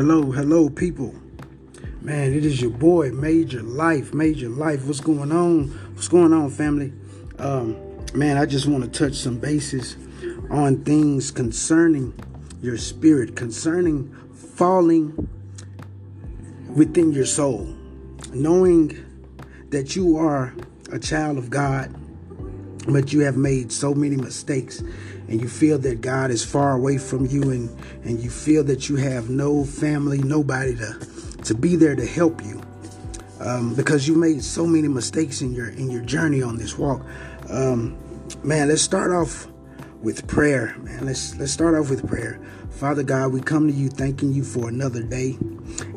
Hello, hello, people. Man, it is your boy, Major Life, Major Life. What's going on? What's going on, family? Um, man, I just want to touch some bases on things concerning your spirit, concerning falling within your soul, knowing that you are a child of God, but you have made so many mistakes and you feel that God is far away from you and, and you feel that you have no family, nobody to, to be there to help you. Um, because you made so many mistakes in your in your journey on this walk. Um, man, let's start off with prayer, man. Let's let's start off with prayer. Father God, we come to you thanking you for another day,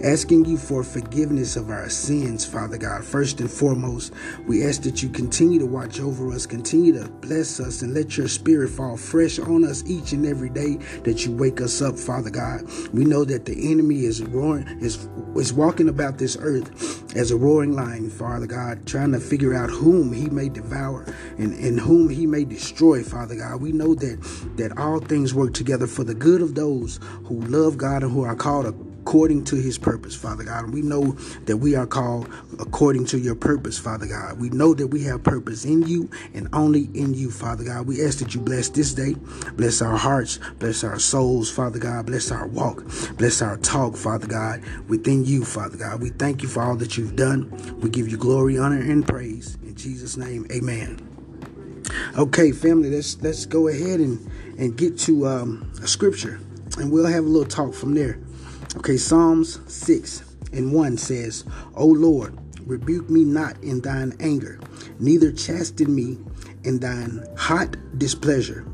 asking you for forgiveness of our sins, Father God. First and foremost, we ask that you continue to watch over us, continue to bless us, and let your spirit fall fresh on us each and every day that you wake us up, Father God. We know that the enemy is roaring, is is walking about this earth as a roaring lion, Father God, trying to figure out whom he may devour and, and whom he may destroy, Father God. We know that that all things work together for the good of those who love God and who are called according to his purpose, Father God. And we know that we are called according to your purpose, Father God. We know that we have purpose in you and only in you, Father God. We ask that you bless this day, bless our hearts, bless our souls, Father God. Bless our walk, bless our talk, Father God, within you, Father God. We thank you for all that you've done. We give you glory, honor, and praise. In Jesus' name, amen. Okay, family, let's let's go ahead and, and get to um, a scripture and we'll have a little talk from there. Okay, Psalms 6 and 1 says, O Lord, rebuke me not in thine anger, neither chasten me in thine hot displeasure.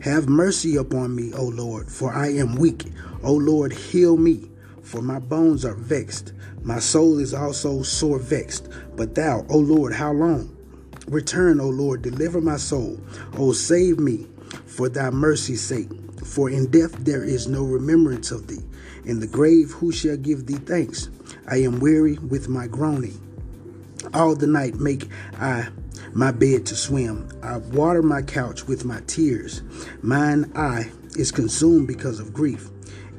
Have mercy upon me, O Lord, for I am weak. O Lord, heal me, for my bones are vexed. My soul is also sore vexed. But thou, O Lord, how long? Return, O Lord, deliver my soul. O save me for thy mercy's sake. For in death there is no remembrance of thee. In the grave who shall give thee thanks? I am weary with my groaning. All the night make I my bed to swim. I water my couch with my tears. Mine eye is consumed because of grief.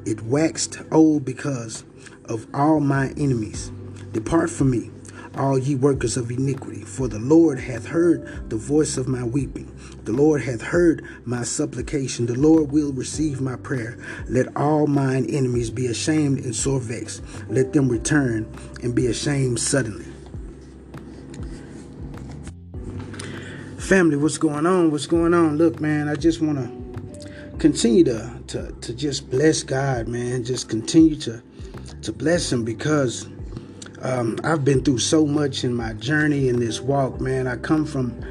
It waxed old because of all my enemies. Depart from me, all ye workers of iniquity. For the Lord hath heard the voice of my weeping. The Lord hath heard my supplication. The Lord will receive my prayer. Let all mine enemies be ashamed and sore vexed. Let them return and be ashamed suddenly. Family, what's going on? What's going on? Look, man, I just want to continue to, to to just bless God, man. Just continue to to bless him because um, I've been through so much in my journey in this walk, man. I come from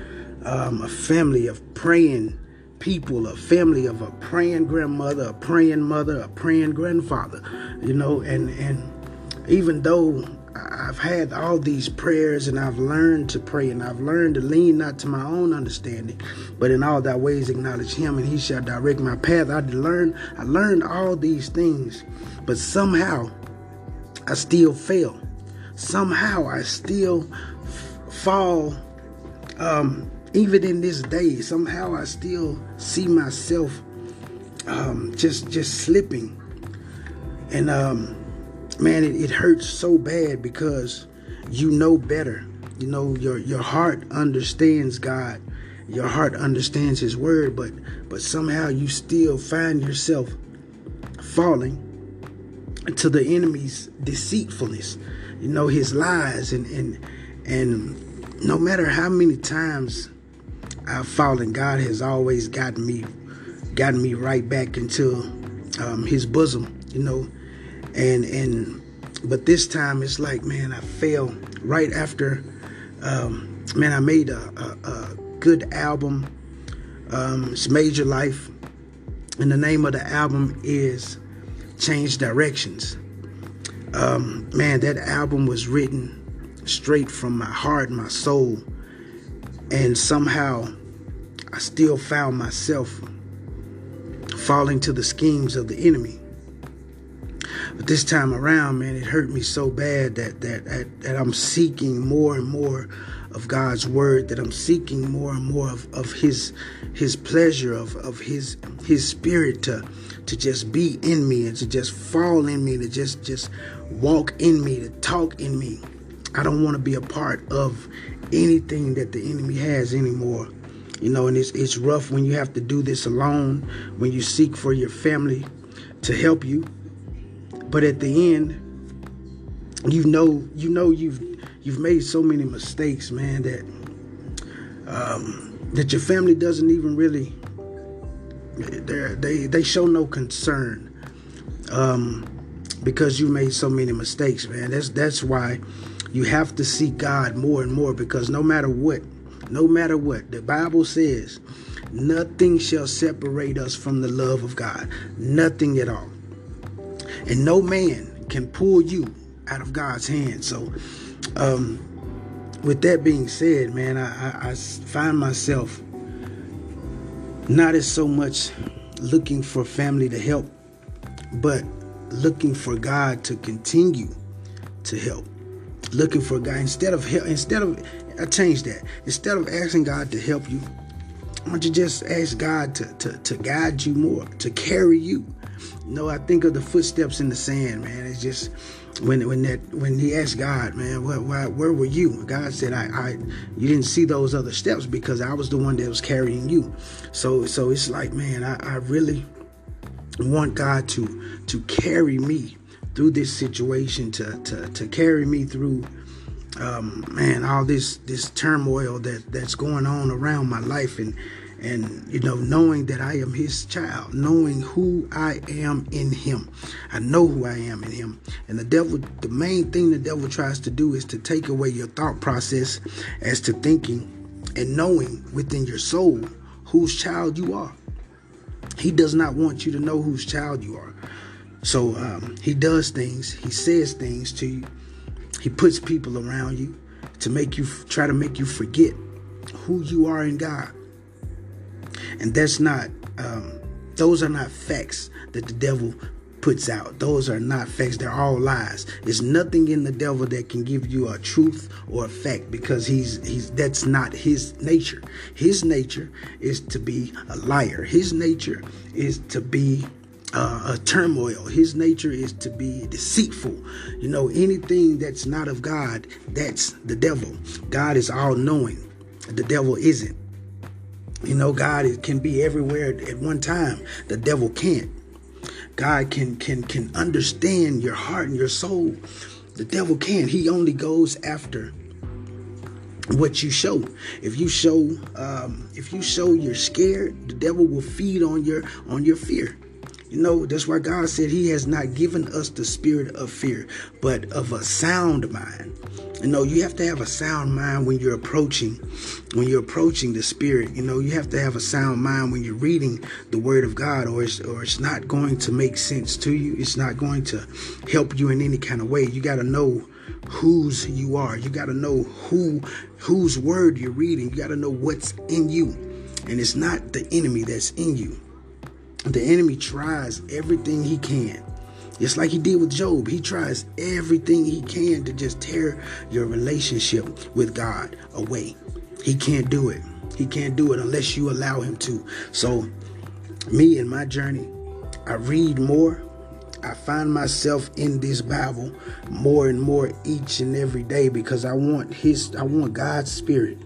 um, a family of praying people, a family of a praying grandmother, a praying mother, a praying grandfather, you know, and and even though I've had all these prayers and I've learned to pray and I've learned to lean not to my own understanding, but in all thy ways acknowledge him and he shall direct my path. I learned I learned all these things, but somehow I still fail somehow I still f- fall. Um, even in this day, somehow I still see myself um, just just slipping, and um, man, it, it hurts so bad because you know better. You know your your heart understands God, your heart understands His word, but but somehow you still find yourself falling to the enemy's deceitfulness you know his lies and and and no matter how many times I've fallen, God has always gotten me gotten me right back into um, his bosom, you know. And and but this time it's like, man, I fell right after um, man, I made a, a, a good album. Um, it's Major Life. And the name of the album is Change Directions. Um, man, that album was written straight from my heart, my soul, and somehow I still found myself falling to the schemes of the enemy. But this time around, man, it hurt me so bad that that that, that I'm seeking more and more of God's word, that I'm seeking more and more of, of his his pleasure, of, of his his spirit to to just be in me and to just fall in me, to just just walk in me, to talk in me. I don't want to be a part of anything that the enemy has anymore. You know, and it's it's rough when you have to do this alone, when you seek for your family to help you. But at the end, you know, you know you've you've made so many mistakes, man, that um, that your family doesn't even really they they show no concern um, because you made so many mistakes, man. That's that's why you have to seek God more and more because no matter what, no matter what, the Bible says, nothing shall separate us from the love of God. Nothing at all. And no man can pull you out of God's hand. So, um, with that being said, man, I, I, I find myself not as so much looking for family to help, but looking for God to continue to help. Looking for God instead of help, instead of I changed that. Instead of asking God to help you, why don't you just ask God to, to, to guide you more, to carry you? You know, I think of the footsteps in the sand, man. It's just when when that when he asked God, man, where, where, where were you? God said, I, I you didn't see those other steps because I was the one that was carrying you. So so it's like, man, I, I really want God to to carry me through this situation, to to to carry me through um, man, all this this turmoil that that's going on around my life and and you know knowing that i am his child knowing who i am in him. I know who i am in him. And the devil the main thing the devil tries to do is to take away your thought process as to thinking and knowing within your soul whose child you are. He does not want you to know whose child you are. So um, he does things he says things to you. He puts people around you to make you try to make you forget who you are in god and that's not, um, those are not facts that the devil puts out. Those are not facts. They're all lies. There's nothing in the devil that can give you a truth or a fact because he's he's that's not his nature. His nature is to be a liar. His nature is to be uh, a turmoil. His nature is to be deceitful. You know, anything that's not of God, that's the devil. God is all knowing. The devil isn't. You know, God can be everywhere at one time. The devil can't. God can can can understand your heart and your soul. The devil can't. He only goes after what you show. If you show um, if you show you're scared, the devil will feed on your on your fear. You know, that's why God said He has not given us the spirit of fear, but of a sound mind. You know, you have to have a sound mind when you're approaching, when you're approaching the spirit. You know, you have to have a sound mind when you're reading the Word of God, or it's or it's not going to make sense to you. It's not going to help you in any kind of way. You got to know whose you are. You got to know who whose word you're reading. You got to know what's in you, and it's not the enemy that's in you. The enemy tries everything he can. Just like he did with Job, he tries everything he can to just tear your relationship with God away. He can't do it. He can't do it unless you allow him to. So, me and my journey, I read more. I find myself in this Bible more and more each and every day because I want his I want God's spirit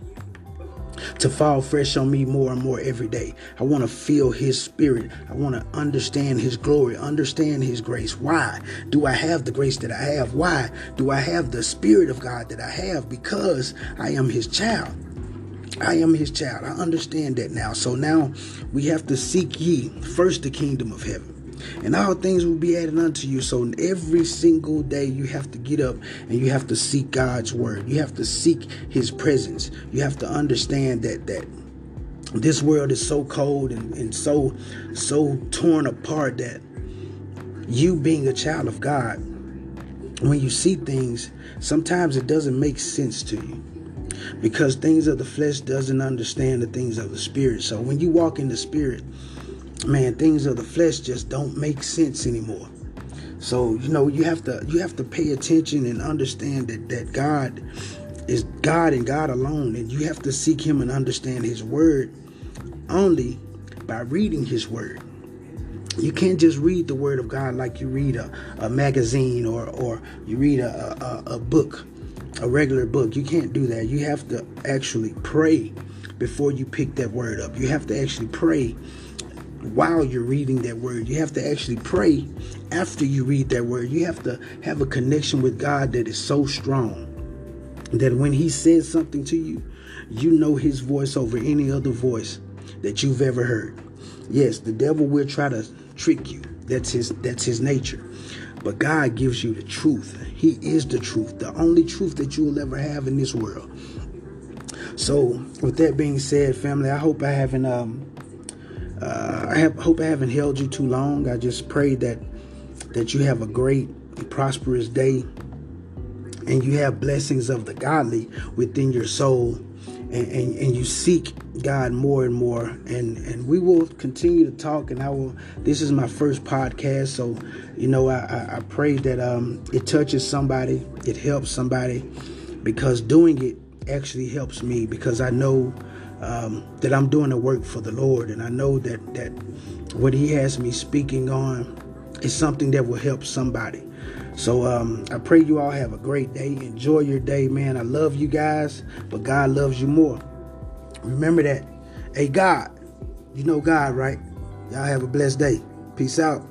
to fall fresh on me more and more every day. I want to feel His Spirit. I want to understand His glory, understand His grace. Why do I have the grace that I have? Why do I have the Spirit of God that I have? Because I am His child. I am his child. I understand that now. So now we have to seek ye first the kingdom of heaven and all things will be added unto you. So every single day you have to get up and you have to seek God's word. You have to seek his presence. You have to understand that that this world is so cold and, and so so torn apart that you being a child of God, when you see things, sometimes it doesn't make sense to you because things of the flesh doesn't understand the things of the spirit. So when you walk in the spirit, man, things of the flesh just don't make sense anymore. So you know you have to you have to pay attention and understand that that God is God and God alone. And you have to seek Him and understand His Word only by reading His Word. You can't just read the Word of God like you read a, a magazine or, or you read a, a, a book, a regular book. You can't do that. You have to actually pray before you pick that word up. You have to actually pray while you're reading that word. You have to actually pray after you read that word. You have to have a connection with God that is so strong that when He says something to you, you know His voice over any other voice that you've ever heard. Yes, the devil will try to trick you. That's his that's his nature. But God gives you the truth. He is the truth, the only truth that you will ever have in this world. So, with that being said, family, I hope I haven't um, uh, I have, hope I haven't held you too long. I just pray that that you have a great prosperous day and you have blessings of the godly within your soul and, and, and, you seek God more and more and and we will continue to talk and I will this is my first podcast so you know I, I pray that um it touches somebody it helps somebody because doing it actually helps me because I know um, that I'm doing the work for the Lord, and I know that that what He has me speaking on is something that will help somebody. So um, I pray you all have a great day. Enjoy your day, man. I love you guys, but God loves you more. Remember that. Hey, God, you know God, right? Y'all have a blessed day. Peace out.